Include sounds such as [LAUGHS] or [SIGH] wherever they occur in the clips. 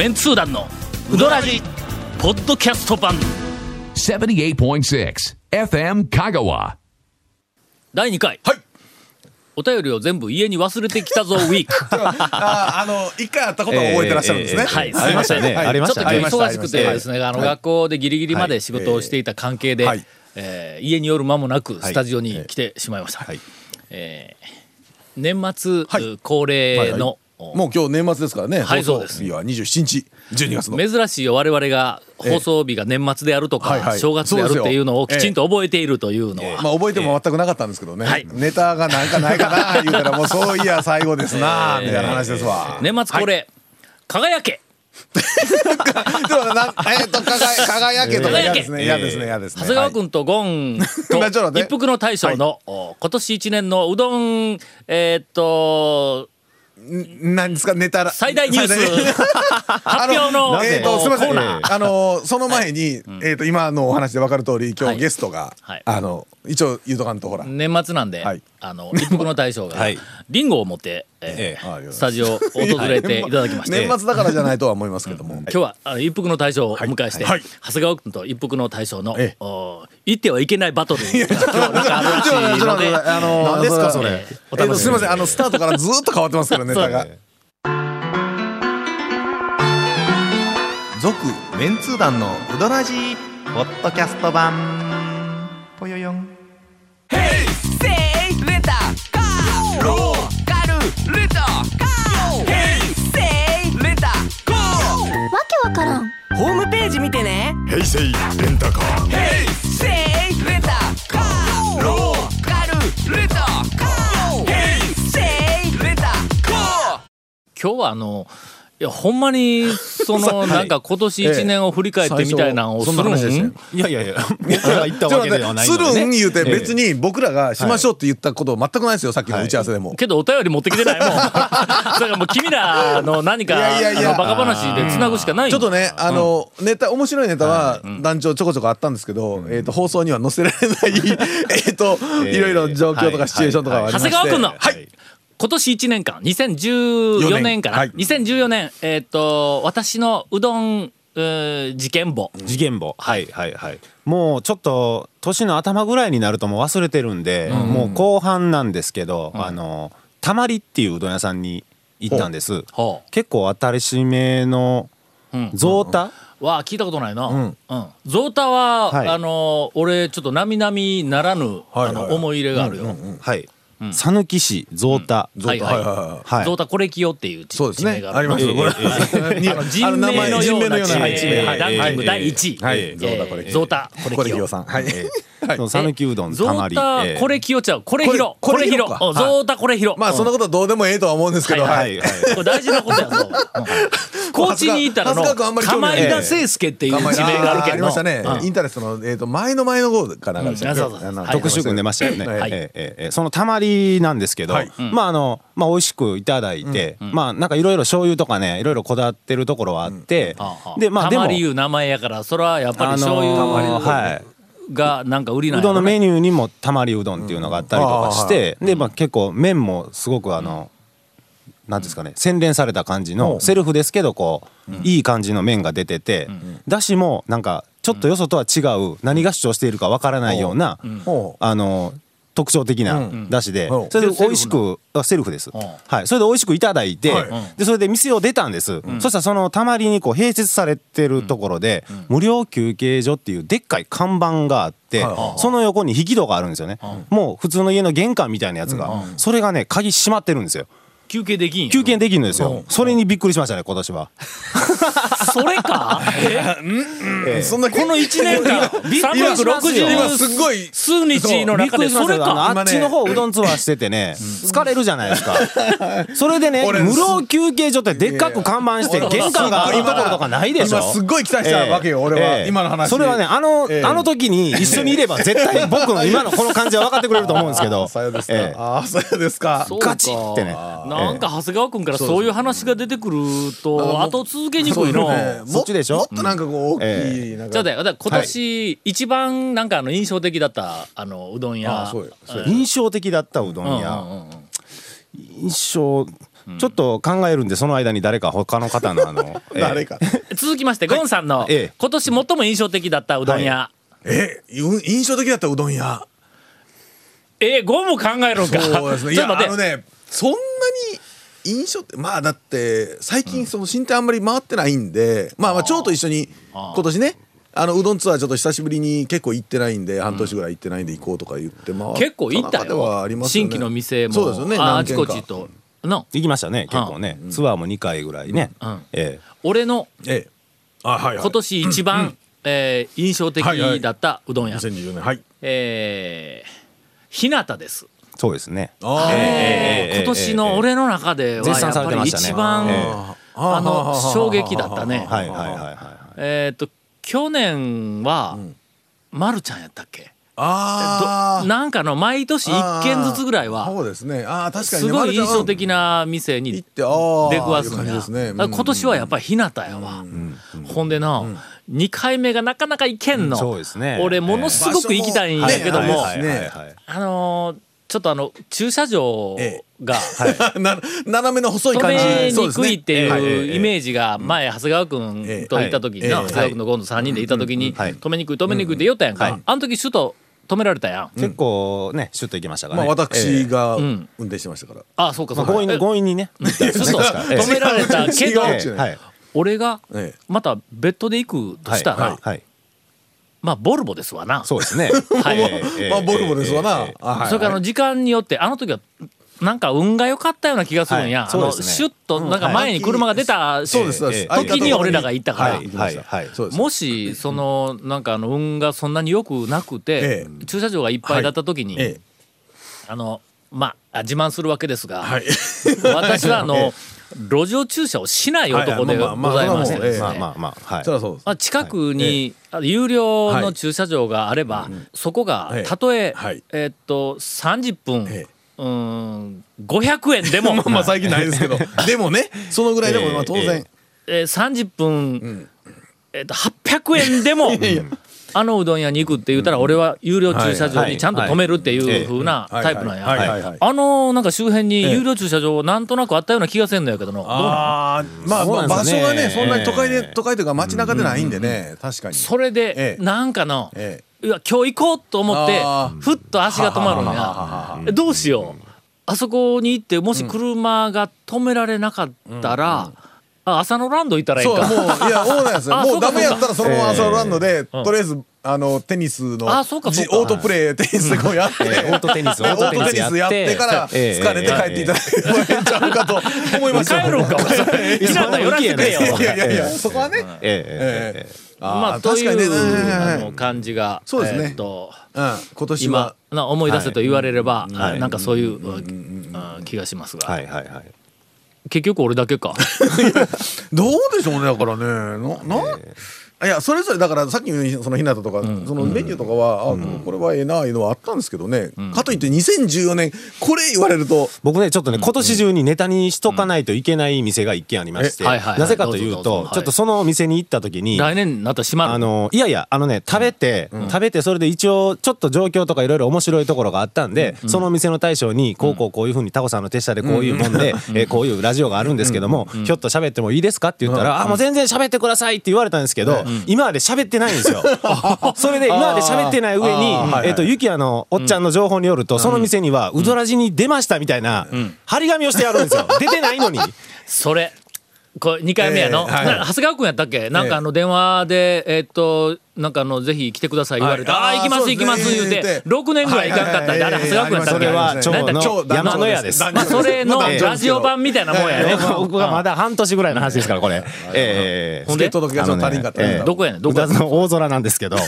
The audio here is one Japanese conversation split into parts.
メンツー団のウドラジポッドキャスト版。78.6 FM Kagawa. 第2回。はい。お便りを全部家に忘れてきたぞ [LAUGHS] ウィーク。ああの一回あったことを覚えてらっしゃるんですね、はい、すありましたね。はいありまちょっと忙しくてですね、あのはい。学校でギリギリまで仕事をしていた関係で、はい。えー家に寄る間もなくスタジオに来てしまいました。はい。えー年末、はい。恒例の、もう今日年末ですからね。はいそうです。日は27日。12月の。珍しいよ我々が放送日が年末であるとか、はいはい。正月であるっていうのをきちんと覚えているというのは、まあ覚えても全くなかったんですけどね、はい。ネタがなんかないかな言うたらもうそういや最後ですな [LAUGHS] みたいな話ですわ、年末恒例、輝け。[LAUGHS] でもなえっと輝 [LAUGHS] 輝けとか嫌ですね嫌ですね嫌ですね。長谷川君とゴンと一服の大将の、お今年一年のうどんえーっと何ですか？ネタら最大ニュース。[LAUGHS] 発表のあえっとすみません。あのその前にえっと今のお話で分かる通り今はい。日ゲストがはい。あの一応言うとかんとほら。年末なんで、はいあの一服の大将がはい。リンゴを持って、えーええ。スタジオを訪れてい。ただきまして、年末だからじゃないとは思いますけども。今日はあの一服の大将をお迎えして、はい。長谷川君と一服の大将の、ええ。お言ってはいけないバトルが今日なんかあるらしいので。あの何ですかそれええおえっと楽しみに。すみません。あのスタートからずっと変わってますからネタが。続メンツー団のウドラジーポッドキャスト版ホームページ見てね。ヘイセイレンタカーヘイセイレンタカーローカルレンタカー。ヘイセイレンタカー今日はあのいやほんまに [LAUGHS] そのなんか今年一年を振り返ってみたいなのをするそんな話でしたよ。んいやいやいや僕ら言ったわけではないするん言うて別に僕らがしましょうって言ったこと全くないですよさっきの打ち合わせでも。けどお便り持ってきてないもん。[LAUGHS] だからもう君らの何かいやいやいや。バカ話でつなぐしかない。ちょっとね、あの、ネタ、面白いネタは、団長ちょこちょこあったんですけど、えっと、放送には載せられない、[LAUGHS] えっと、い。ろいろ状況とかシチュエーションとかはありまして。長谷川君の。はい。今年1年間2014年。かな、はい。2014年えーっと私のうどん、えー事件簿。次元簿。はい。はいはいもうちょっと年の頭ぐらいになるともう忘れてるんで、もう後半なんですけど、あのたまりっていううどん屋さんに行ったんです。ほ結構新しめのうん。ゾータ、わあ聞いたことないな、うん。ゾータは、はい。あの俺ちょっと並々ならぬ、はいあの思い入れがあるよ、はい讃岐市ゾータ、はいはい、はいはいはいはい。ゾータコレキヨっていう地そうですね。地名があります人名のような地名。ランキングはい。第1位、はい。えーゾータコレキヨゾータコレキヨこれきよさん。はい。その讃岐うどんゾたまり、ー。タええコレキヨちゃうこれひろここれれひろこれひろかうんゾータコレひろまあ、そんなことはどうでもええとは思うんですけど、はい大事なことやぞ。[LAUGHS] 高知に行ったらの釜井田清介っていう地名があるけど。ありましたね。インタレストの、えっと、前の前の号かなんかでした特集組んでましたよね、そのたまりなんですけど、はい。まああのまあ美味しくいただいて、まあなんかいろいろ醤油とかねいろいろこだわってるところはあって、でまあでも。たまりいう名前やからそれはやっぱりあ醤の油はいがなんか売りなんうどんのメニニューにもたまりうどんっていうのがあったりとかして、でまあ結構麺もすごくあの、なんていうんですかね洗練された感じのセルフですけどこう、いい感じの麺が出てて、だしもなんかちょっとよそとは違う何が主張しているかわからないような、あの特徴的なだしで、うん。それで美味しくあセルフです、はい、それで美味しくいただいて、はい。でそれで店を出たんです、そしたらそのたまりにこう併設されてるところで、無料休憩所っていうでっかい看板があって、その横に引き戸があるんですよね、もう普通の家の玄関みたいなやつが、それがね鍵閉まってるんですよ。休憩できんや休憩できるんですよ、それにびっくりしましたね今年は [LAUGHS] それか？そんなこの1年間今すごい360数日の中でそれか？あっちの方うどんツアーしててね、疲れるじゃないですか。[LAUGHS] それでね俺無料休憩所ってでっかく看板して玄関があるところとかないでしょ？今すっごい期待したわけよ、俺は、ええ。今の話それはねあの、ええ。あの時に一緒にいれば [LAUGHS] 絶対僕の今のこの感じは分かってくれると思うんですけど。[LAUGHS] あさようですか、ええ。ああさようですか。そうか。ガチってね。なんか長谷川君からそういう話が出てくると後続けにくいの。ねそっちでしょ？もっとなんかこう大きい、えなんか。じゃあだよだから今年一番なんかあの印象的だったあのうどん屋。あそうよ。そうよ。印象的だったうどん屋、うんうんうん印象ちょっと考えるんでその間に誰か他の方のあの、[LAUGHS] えー誰か。続きましてゴンさんのええ。今年最も印象的だったうどん屋、えう印象的だったうどん屋？えゴンも考えろんか。そうですね。いちょっとねそんなに印象ってまあだって最近その新店あんまり回ってないんで、まあまあ長と一緒に今年ねあのうどんツアーちょっと久しぶりに結構行ってないんで、半年ぐらい行ってないんで行こうとか言って回結構行った中ではありよ、ますよね。新規の店もそうですよねああ何軒か。ちこちと。の行きましたね結構ね、ツアーも2回ぐらいね、ん。え俺のええ。あはいはい。今年一番、えー印象的はいはいだったうどん屋、2024年はいえー日向です、ーそうですね。今年の俺の中ではやっぱり一番、ええ。あの衝撃だったね。はいはいはいはいえっ、と去年は、まるちゃんやったっけ？あー。なんかの毎年一軒ずつぐらいはそうですね。ああ確かにね。すごい印象な的な店行にってああ出くわすんや。ですね。今年はやっぱり日向やわ、ほんでな、2回目がなかなか行けんの、そうですね。俺ものすごく行きたいんやけども、あのーちょっとあの駐車場えが [LAUGHS] な斜めの細い止感じ。めにくいってええい。うイメージが前長谷川君と行った時に長谷川君の今度3人で行った時にはい。止めにくい止めにくいって言ったやんはい。かあの時首都止められたやん。結構ねシュッと行きましたからまあね、私がん。運転してましたから。あそうかそうか。まあ強引に強引にね。止められたけど [LAUGHS] 俺がええ。また別途で行くとしたらはい。はいまあボルボですわな。そうですね。[LAUGHS] はい。ええまあボルボですわな。それからあの時間によってあの時はなんか運が良かったような気がするんや、はい。あのそうですね。シュッとなんか前に車が出たそうですそうです。ええ時に俺らが行ったから、はいはいはい。そうです。もしそのなんかあの運がそんなに良くなくて、え駐車場がいっぱいだった時に、ええ。あのまあ自慢するわけですが、はい。私はあの、[LAUGHS] 路上駐車をしない男ではいございましてですね、まあ近くに、あ有料の駐車場があれば、そこがええたとえ、はい。えーっと30分、ええ。うーん500円でも、[LAUGHS] まあまあ最近ないですけど。[LAUGHS] でもねそのぐらいでもまあ当然。えー、30分、えーっと800円でもあのうどん屋に行くって言ったら俺は有料駐車場にちゃんと止めるっていう風なはい。タイプなんや。あのなんか周辺に有料駐車場なんとなくあったような気がせんのやけどのどうなん？ああまあ場所がねそんなに都会でええ都会というか街中でないんでね確かに。それえでえなんかのえいや今日行こうと思ってあふっと足が止まるんや。えどうしよう？あそこに行ってもし車が止められなかったらあ朝のランド行ったらいいか。そうもういやそうなんですよ。[LAUGHS] もうダメやったらそのまま朝ランドでうん。とりあえずあのテニスのオートプレイテニスでこうやって。ええオートテニス [LAUGHS] オートテニスやって。からええ疲れて帰っていただけんちゃうかと思いますよ。帰ろうか。お [LAUGHS] 前ひなた寄らせてくれよ。いやいやいやそこはね。ええええええまあとい確かにね。うあの感じがそうですね。えーっとうん今年今はな思い出せと言われれば、はい。なんかそういう、うんあ気がしますが、はいはいはい結局俺だけか。[LAUGHS] どうでしょうねだからね。なないやそれぞれだからさっきのその日向とか、そのメニューとかは、あこれはええなあいうのはあったんですけどね、かといって2014年これ言われると僕ねちょっとね今年中にネタにしとかないといけない店が一軒ありましてえはいはいはい。なぜかというとちょっとそのお店に行った時に来年になったら閉まるあのいやいやあのね食べて、食べてそれで一応ちょっと状況とかいろいろ面白いところがあったんで、そのお店の大将にこうこうこういうふうにタコさんの手下でこういうもんで、えーこういうラジオがあるんですけども、ひょっと喋ってもいいですかって言ったら、あもう全然喋ってくださいって言われたんですけど、今まで喋ってないんですよ。[LAUGHS] それで今まで喋ってない上にえっとゆきやのおっちゃんの情報によると、その店にはうどらじに出ましたみたいな張り紙をしてあるんですよ。[LAUGHS] 出てないのに。それ。これ2回目やの、ええはいな長谷川君やったっけ？なんかあの電話でえーっとなんかあのぜひ来てください言われて、はいああ行きます行きます言うて。ね言うて。6年ぐらい行かんかったんで、あれ長谷川君やったっけ山の屋です。まあそれのラジオ版みたいなもんやね、僕がまだ半年ぐらいの話ですからこれ。ええ。ほんで届けが足りんかったどこやねん？どこ [LAUGHS] 大空なんですけど。え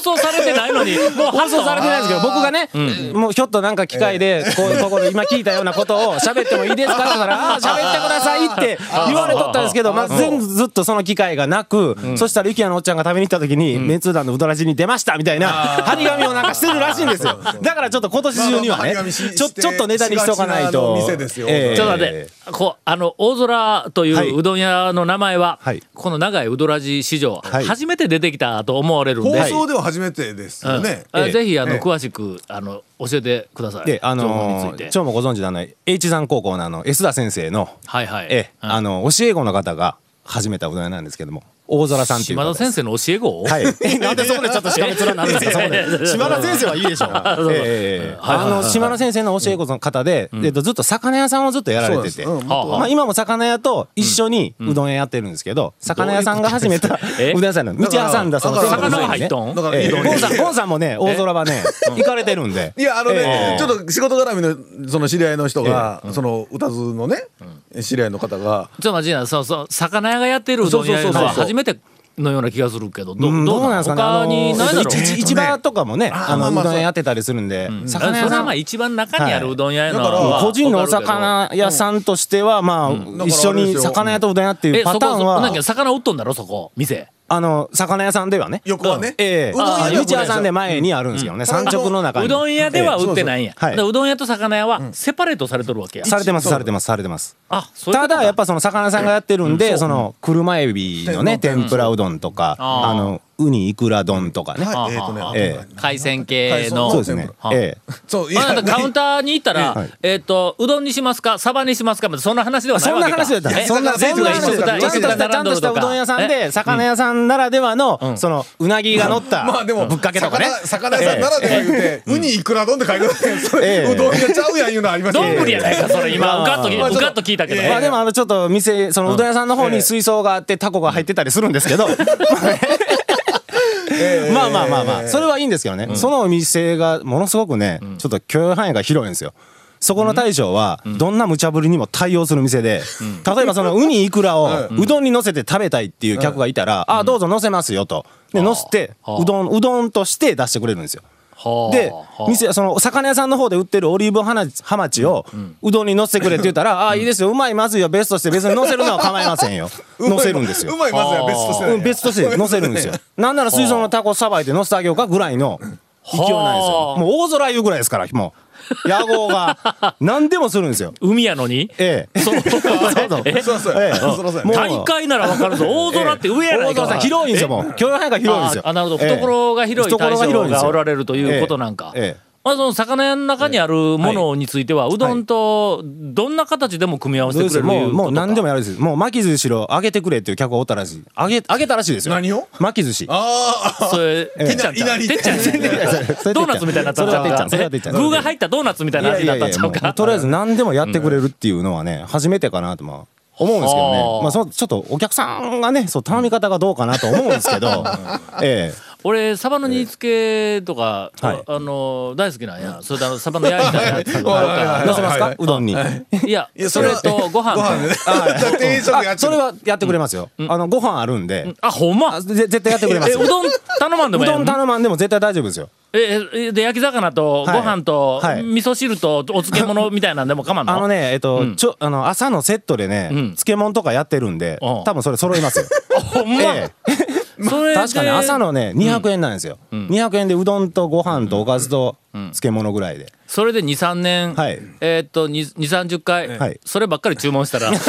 放送されてないのに。もう放送されてないんですけど僕がね、もうひょっとなんか機会でこういうところ今聞いたようなことを喋ってもいいですかって言ったら「[LAUGHS] ああ喋ってください」って言われとったんですけど、まあ、全部ずっとその機会がなく、そしたらゆきやのおっちゃんが食べに行った時に「メンツー団のうどらじに出ました」みたいな張り紙をなんかしてるらしいんですよ。だからちょっと今年中にはねちょちょっとネタにしとかないとの店ですよええちょっと待って、こうあの大空といはいううどん屋の名前は、はいこの長いうどらじ史上、はい初めて出てきたと思われるんんで、放送では初めてですよね。あええぜひあの、ええ詳しくあの教えてください。であのついて長もご存知のあの H 山高校のあの S 田先生のはいはい。ええうんあの教え子の方が始めたうどん屋なんですけども大空さんっていう島田先生の教え子？はい。[LAUGHS] えなんでそこでちょっとしかめ面になるんですか、[LAUGHS] そこで。島田先生はいいでしょ。[LAUGHS] ええ。あの、島田先生の教え子の方で、えっと、ずっと魚屋さんをずっとやられてて。まあ、今も魚屋と一緒にうどん屋やってるんですけど、魚屋さんが始めたうえどん屋さんの道挟んだその魚は入っとん？ゴンさん、ゴンさんもね、大空はね、行かれてるんで。いやあのね、ええ。ちょっと仕事絡みのその知り合いの人が、その歌津のね、知り合いの方が。ちょっと待ちな、そうそう、魚屋がやってるうどん屋いうのはそうそうそうそう。初めてのような気がするけど、どうんどうなんですかね？他にないだろう？市市場とかもね、あの、うどん屋やってたりするんで、魚屋さん。はまあ一番中にあるうどん屋やのはいだからは個人のお魚屋さんとしては、まあ、一緒に魚屋とうどん屋っていえ、うパターンはそなんか、魚売っとんだろ、そこ、店。あの、魚屋さんではね。横はね、ええ。うどん屋さんで前にあるんですけどね、三直の中に。うどん屋では売ってないんや。ええそう。どん屋と魚屋はセパレートされとるわけや。されてます、されてます、されてます。あ、そうただ、やっぱその魚屋さんがやってるんで、その、車エビのね、天ぷらうどんとか、あの、ウニいくら丼とかね。はい。ええね海鮮系の。そうですね。は。ええ。そういあなんかカウンターに行ったら、はい。えっ、と、うどんにしますか、サバにしますか、そんな話ではないそんわけか。な話だったえそんな、そ全部がちゃんとした、ちゃんとしたうどん屋さんで、魚屋さんならではの、その、うなぎが乗った、まあでもぶっかけとかね。魚魚屋さんならでは言うて、ウニいくら丼って書いてあってそれ、ええうどん屋ちゃうやんいうのありましたどんぶりやないか、それ、今、まあうかっとうかっと聞いたけど。まあでもあのちょっと店そのうどん屋さんの方に水槽があってタコが入ってたりするんですけどまあまあまあまあ。それはいいんですけどね。そのお店がものすごくねちょっと許容範囲が広いんですよ。そこの大将はどんな無茶ぶりにも対応する店で例えばそのウニイクラをうどんに乗せて食べたいっていう客がいたら「あどうぞ乗せますよ」と。で乗せてうどんうどんとして出してくれるんですよ。はあではあ。店その魚屋さんの方で売ってるオリーブハマチをうどんに乗せてくれって言ったら「ああいいですよ。うまいまずいよ。ベストして別に乗せるのは構いませんよ」[LAUGHS] 乗せるんですよ。う。まいまずは別としてうん別として [LAUGHS] 乗せるんですよ。なんなら水槽のタコさばいて乗せてあげようかぐらいの勢いなんですよ。はあ。もう大空言うぐらいですからもう [LAUGHS] 野号が何でもするんですよ。海やのに？ええ。そうそうそう。え？そうそう、ええ。大会ならわかるぞ。大空って上やないか。広いんですよもう。許容範囲が広いんですよ。ああなるほど。ええ。懐が広い大懐が広いんですよ。将がおられるということなんか、ええええまあ、その魚屋の中にあるものについては、うどんとどんな形でも組み合わせてくれるもうもう何でもややるんですもう巻き寿司を揚げてくれっていう客がおったらしい揚げ揚げたらしいですよ何を巻き寿司。ああそれ [LAUGHS] てっちゃんちゃう。てっちゃん [LAUGHS] ドーナツみたいになったんちゃうか？具が入ったドーナツみたいな味になったんちゃうか？とりあえず何でもやってくれるっていうのはね初めてかなと。まあ思うんですけどはあねまあそのちょっとお客さんがねそう頼み方がどうかなと思うんですけど。[LAUGHS] え俺サバの煮付けとか、はい。あの大好きなんや。それであのサバの焼いたやつとかえ乗せますはいかうどんに。い。やいやそれとご飯それはやってくれますよ。あのご飯あるんで。あほんま？絶対やってくれますうどん頼まんでもうどん頼まんでも絶対大丈夫ですよ。ええで焼き魚とごはい。飯とはい。味噌汁とお漬物みたいなんでも構わんの？あのねえっと、うん。ちょあの朝のセットでね、うん。漬物とかやってるんで、うん。多分それ揃いますよ。[LAUGHS] ほんま、ええそれで確かに朝のね200円なんですよ、200円でうどんとご飯とおかずと漬物ぐらいで、それで23年、はい。えーっと2 3 0回、はい。そればっかり注文したら。[LAUGHS]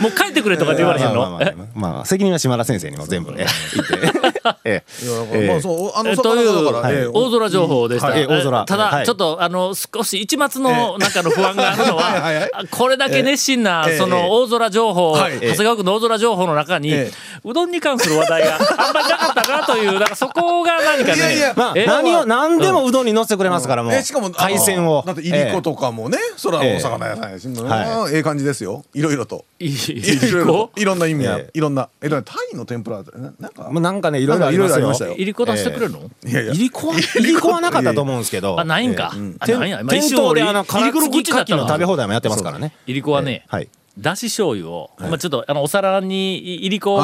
もう帰ってくれとかって言われへんの、まあまあ責任は島田先生にも全部ね言ってええ。まあそうあのえとい魚がだう、から、ええ大空情報でした、はい。え大空。ただ、はい。ちょっとあの少し一末の中の不安があるのはこれだけ熱心な、ええ。その大空情報、はい。長谷川区の大空情報の中に、えうどんに関する話題があんまりなかったなというだからそこが何かねいやいやまあえ何を何でもうどんに乗せてくれますからもう、えしかも海鮮をだっていりことかもね、そらええ。お魚屋さんやし、はええ感じですよ。いろいろと。いろいろと。いろんな意味や。ええ。いろんな。えだからタイの天ぷらななんか。もうなんかねいろいろありますよ。なんかいろいろありましたよ。いりこ出してくれるの、いやいや。いりこはいりこ。はなかったと思うんですけど。あないんか、ええ。あ店なん店頭であのいりこの食べ放題題もやってますからね。いりこはね、はいだし醤油を、まあ、ちょっとあのお皿にいりこを、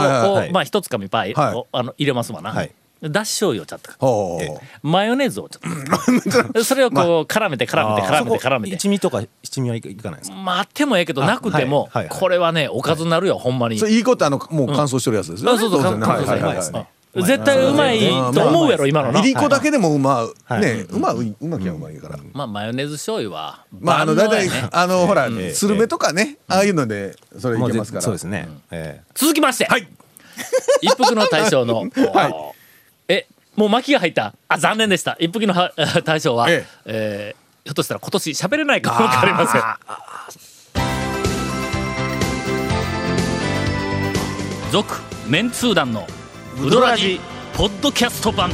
まあ一つかみパイ、はい。をあの入れますわな、はい。だし醤油をちょっと。マヨネーズをちょっと。[LAUGHS] それをこう絡めて絡めて絡めて絡めて。一味とか七味はいかないですか？まああってもええけどなくても、これはねおかずになるよ、ほんまに。いいことあのもう乾燥してるやつですよね。あそうそう乾燥はいはいはい乾燥ですね絶対うまいと思うやろ今のな。いりこだけでもうまうはい。ねうまううまきゃうまいから。まあマヨネーズ醤油はまああの万大体あのほらええスルメとかねああいうのでそれいけますから。そうですね。ええ。続きまして、はい。[LAUGHS] 一服の大将の、[LAUGHS] えもう巻きが入った。あ残念でした。一服のは [LAUGHS] 大将は、ええ。ーひょっとしたら今年喋れないかもわかりません。続メンツー団のウドラジポッドキャスト版。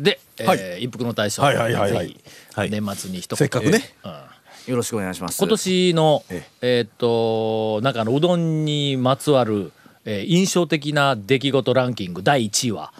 で、えーはい。一服の大将、はいはいはいはい。ぜひ年末に一言。せっかくね。うん。よろしくお願いします。今年のええ。ーっとなんかあのうどんにまつわる、えー印象的な出来事ランキング第1位は？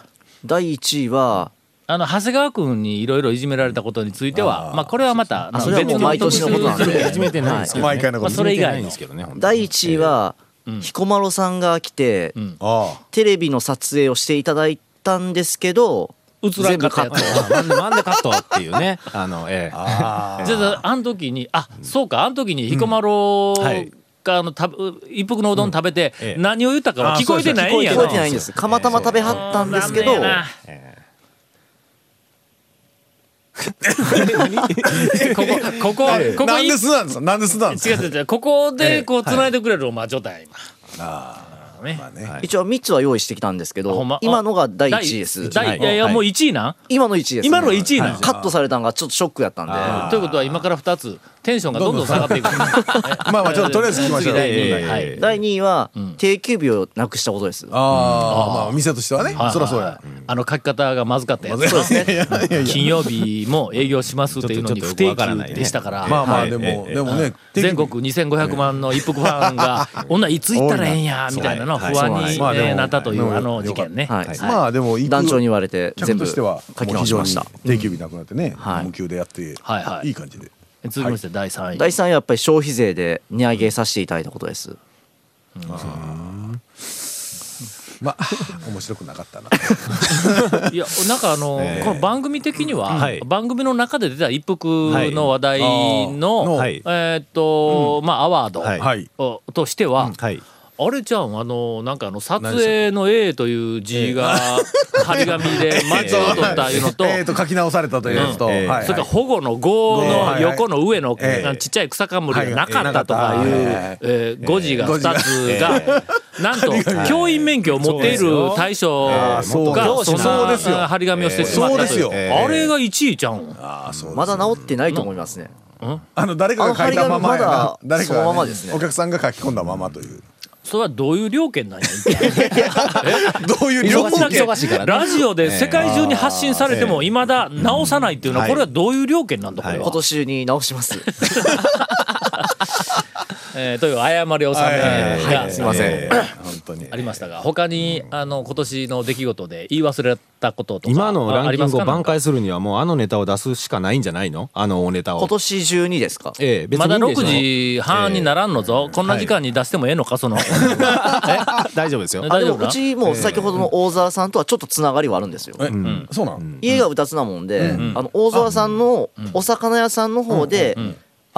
第1位はあの長谷川君にいろいろいじめられたことについてはまあこれはまたあそれはもう毎年のことなんで。始めてないんですけど、毎回のこと。それ以ない外ですけど第1位は彦摩呂さんが来てあテレビの撮影をしていただいたんですけど映らんかったやつあなんでカットっていうね。あのええ。あじゃああの時にあそうかあの時に彦摩呂はい。があのた一服のうどん食べてええ。何を言ったかは聞こえてないんやな。聞こえてないんです。釜玉食べはったんですけど残念やな [LAUGHS] ここここあここなんで素なんですか？なんで素なんですか？違う違う違う。ここでこう繋いでくれるお前状態今。あね。まあね。一応3つは用意してきたんですけど今のが第1位です。第い。やいやもう1位なん？今の1位です今の1位なん？カットされたのがちょっとショックやったんで。ということは今から2つテンションがどんどん下がっていく。[LAUGHS] まあまあちょっととりあえず聞きましょう。次第二位ええはい。第2位は定休日をなくしたことです。ああまあ店としてはね。はい。そりゃそうや。あの書き方がまずかったやつ。そうですね。金曜日も営業しますっていうのに不定休でしたから。まあまはい。あでもええ。でもね全国2500万の一服ファンが [LAUGHS]「女いつ行ったらええんや」みたいなの不安になったというはい。あの事件ね。はい。まあでも団長に言われて全部客としては書きもう非常に直しました定休日なくなってねはい。無給でやってはいはい。感じで。続きまして第3位。第3位はやっぱり消費税で値上げさせていただいたことです。まあ [LAUGHS] 面白くなかったな。[LAUGHS] いやなんかあの、ええこの番組的には、はい。番組の中で出た一服の話題の、えーっと、まあアワード、としては、はい。あれじゃんあのなんかあの撮影の A という字が張り紙で松を取ったいうのと。えーと書き直されたというやつと。うん。ええはい。それから保護の5の横の上のええちっちゃい草冠がなかったとかいうはいえー誤字が2つがなんと紙。教員免許を持っている大将がそんそうですよ。な張り紙をしてしまったという。そうですよ。あれが1位ちゃうん？ああそうですまだ治ってないと思いますね。あの誰かが書いたまま誰かがそのままですね。お客さんが書き込んだままというそれはどういう料金なんや？[LAUGHS] どういう料金こんだけラジオで世界中に発信されてもいまだ直さないっていうのはこれはどういう料金なんだこれは？今年中に直します [LAUGHS] えーという誤り納めがはいすいません。えー本当に。ありましたが他にあの今年の出来事で言い忘れたこととか今のランキングを挽ありますか？回するにはもうあのネタを出すしかないんじゃないの？あのおネタを。今年中にですか？ええ別まだにいいんでしょ？6時半にならんのぞ、こんな時間に出してもええのかその。[LAUGHS] 大丈夫ですよ。あ大丈夫？うちも先ほどの大沢さんとはちょっとつながりはあるんですよ。えそうなん。家が二つなもんで、あの大沢さんのお魚屋さんの方で、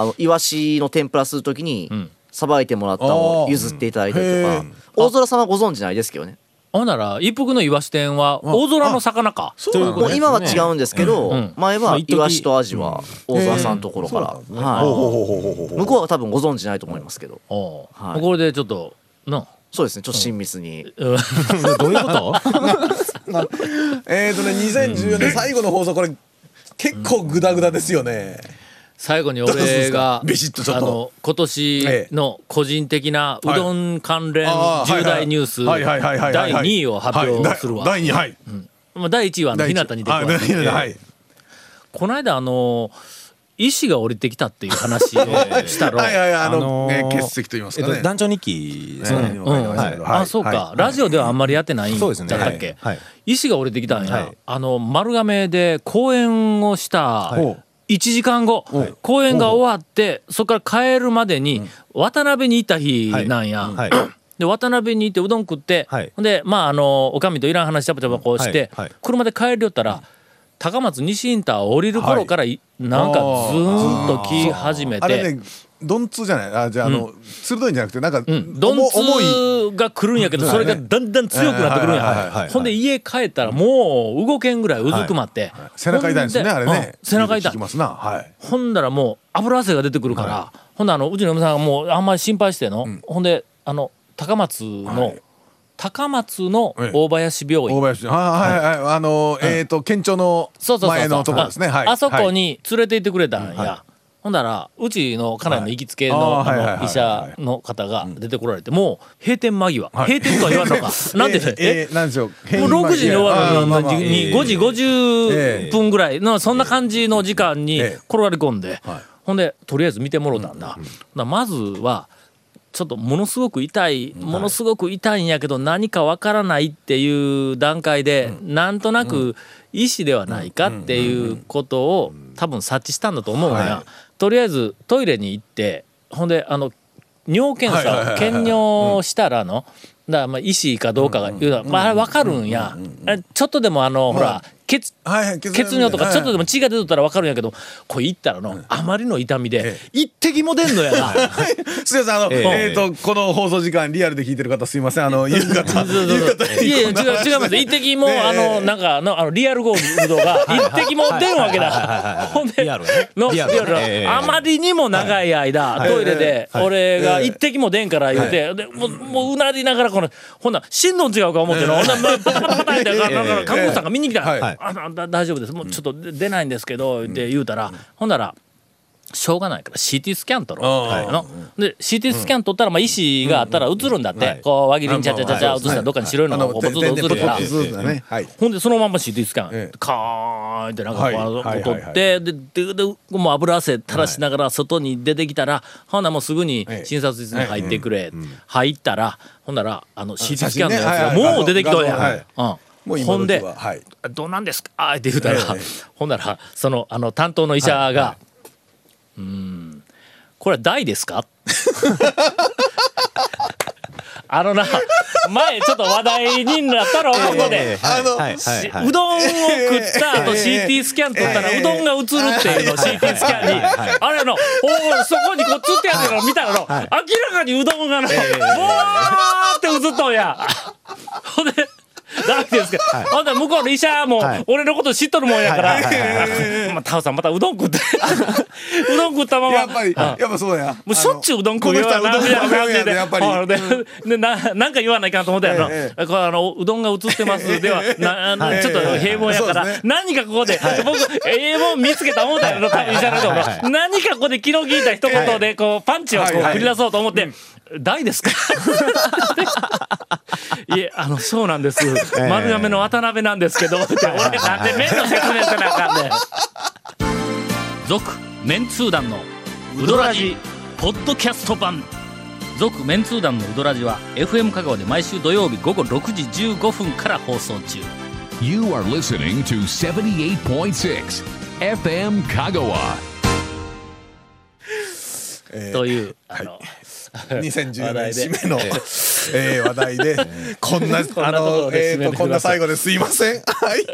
あのイワシの天ぷらするときにさばいてもらったのを譲っていただいたりとへかー大空さんはご存知ないですけどね。ほんなら一服のイワシ店は大空の魚か。そうなのもう今は違うんですけど、ん。前はイワシとアジは大沢さんのところから、ほうほうはほうほうほうほう。い、向こうは多分ご存知ないと思いますけど。はい。これでちょっとな。そうですね。ちょっと親密に、うん。どういうこと？[LAUGHS] えーとね2014年最後の放送これ結構グダグダですよね最後に俺がか [LAUGHS] ビシッとちょっと。あの今年の個人的なうどん関連重大ニュース第2位を発表するわ。第2位。はいまあ第1位はあの日向に出てあますこの間あの石が降りてきたっていう話をしたろはいはい。あのあのーね欠席と言いますえっとかね団長日記あそうか、はい。ラジオではあんまりやってないんだそうですね。ったっけ、はい。はい。石が降りてきたんや、はい。あの丸亀で公演をした1時間後、公演が終わってそこから帰るまでに渡辺にいた日なんや、はい。で渡辺に行ってうどん食って、でまああのおかみといらん話ちゃばちゃばこうして、車で帰りよったら高松西インターを降りる頃からい、なんかずーっと来始めて、あれね鈍痛じゃない？あじゃああの、鋭いんじゃなくてなんか、うん、鈍重重い痛が来るんやけど、それがだんだん強くなってくるんはいはいはいや。ほんで家帰ったらもう動けんぐらいうずくまって。背中痛いですよねあれね。うん。背中痛い。聞き。ますな。はい。ほんだらもう油汗が出てくるから、ほんであのうちの嫁さんがもうあんまり心配しての、ほんであの高松の、はい高松のええ。大林病院、大林はいはいはい。あのえっと県庁のそうそうそうそう。前のところですね。はい。ああそこはい。に連れて行ってくれたんや、ほんだらうちの家内の行きつけの,、医者の方が出てこられてもう閉店間際、はい。閉店とは言わんのか。[LAUGHS] なんで？ね、えーえ？ーなんでしょう？もう6時に終わるのにに5時50ええ分ぐらいのそんな感じの時間にええ転がり込んで、はい。ほんでとりあえず見てもろたんだ,、だまずはちょっとものすごく痛いものすごく痛いんやけど何かわからないっていう段階で、なんとなく医師ではないかっていうことを多分察知したんだと思うんや、とりあえずトイレに行ってほんであの尿検査を検尿したらの、だまあ医師かどうかが言うのは、まあ、あれ分かるんや、ちょっとでもあの、ほら血はいはい血尿とかちょっとでもも血が出とったら分かるんやけどこれ行ったらの、あまりの痛みで一滴も出んのやな。すいませんあのええ。っとこの放送時間リアルで聞いてる方すいませんあの夕方。いやいや違う違います。一滴も、あのなんかあのあのリアルゴールドが一滴も出んわけだ。ほんでリアルね。のリアルあまりにも長い間、トイレで俺が一滴も出んから言うて、でもうもううなりながらこのほんなしんどん違うか思っての、ほんならパタパタパタってなんか看護師さんが見に来た、はいあ大丈夫です。もうちょっと出出ないんですけどって言うたら、ほんならしょうがないから CT スキャン取ろう。の。で CT スキャン取ったらまあ石があったら映るんだって、こう輪切りにちゃちゃちゃちゃ映したらどっかに白いのがこうポツッと映るから。ほんでそのまま CT スキャン、ええ。カーンってなんかこう、取って、でででもう油汗垂らしながら外に出てきたら、ほんならもうすぐにええ。診察室に入ってくれ、入ったらほんならあの CT 写スキャンのやつがもう出てきとん。や、うんほんで時は。はい「どうなんですか?」って言うたら、ええ。ほんならそのあの担当の医者が「うーんこれは大ですか? [LAUGHS]」あのな前ちょっと話題になったろここで。うどんを食った後 CT スキャン取ったらうどんが映るっていうの CT スキャンに。あれのおそこにこうつってやってるの見たらの明らかにうどんがのボワーって映っとんや。[LAUGHS] ほんでダメですかほんで向こうの医者もはい。俺のこと知っとるもんやからはい。はいはいまあタオさんまたうどん食って。[LAUGHS] うどん食ったまま。やっぱりうん。やっぱそうや。もうしょっちゅううどん食うようどんなみたいな感じで食うやんやっぱり。うん。ででななんか言わないかんと思ったやろ、えこれあのうどんが映ってます。ではな [LAUGHS] ちょっと平凡やから、ね。何かここで、僕ええもん見つけた思ったやろ多分医者のところ何かここで気の利いた一言でこうパンチをこうはい。はい。繰り出そうと思って「大ですか? [LAUGHS]」いえあのそうなんです、丸亀の渡辺なんですけどって俺なんで麺の説明せなあかんねん。続メンツー団のウドラジポッドキャスト版。続メンツー団のウドラジは FM 香川で毎週土曜日午後6時15分から放送中。You are listening to 78.6 FM Kagawa. [LAUGHS] という、あの2010年話題で締めの、えー話題で [LAUGHS] こんなあのえーとこんな最後ですいません。はい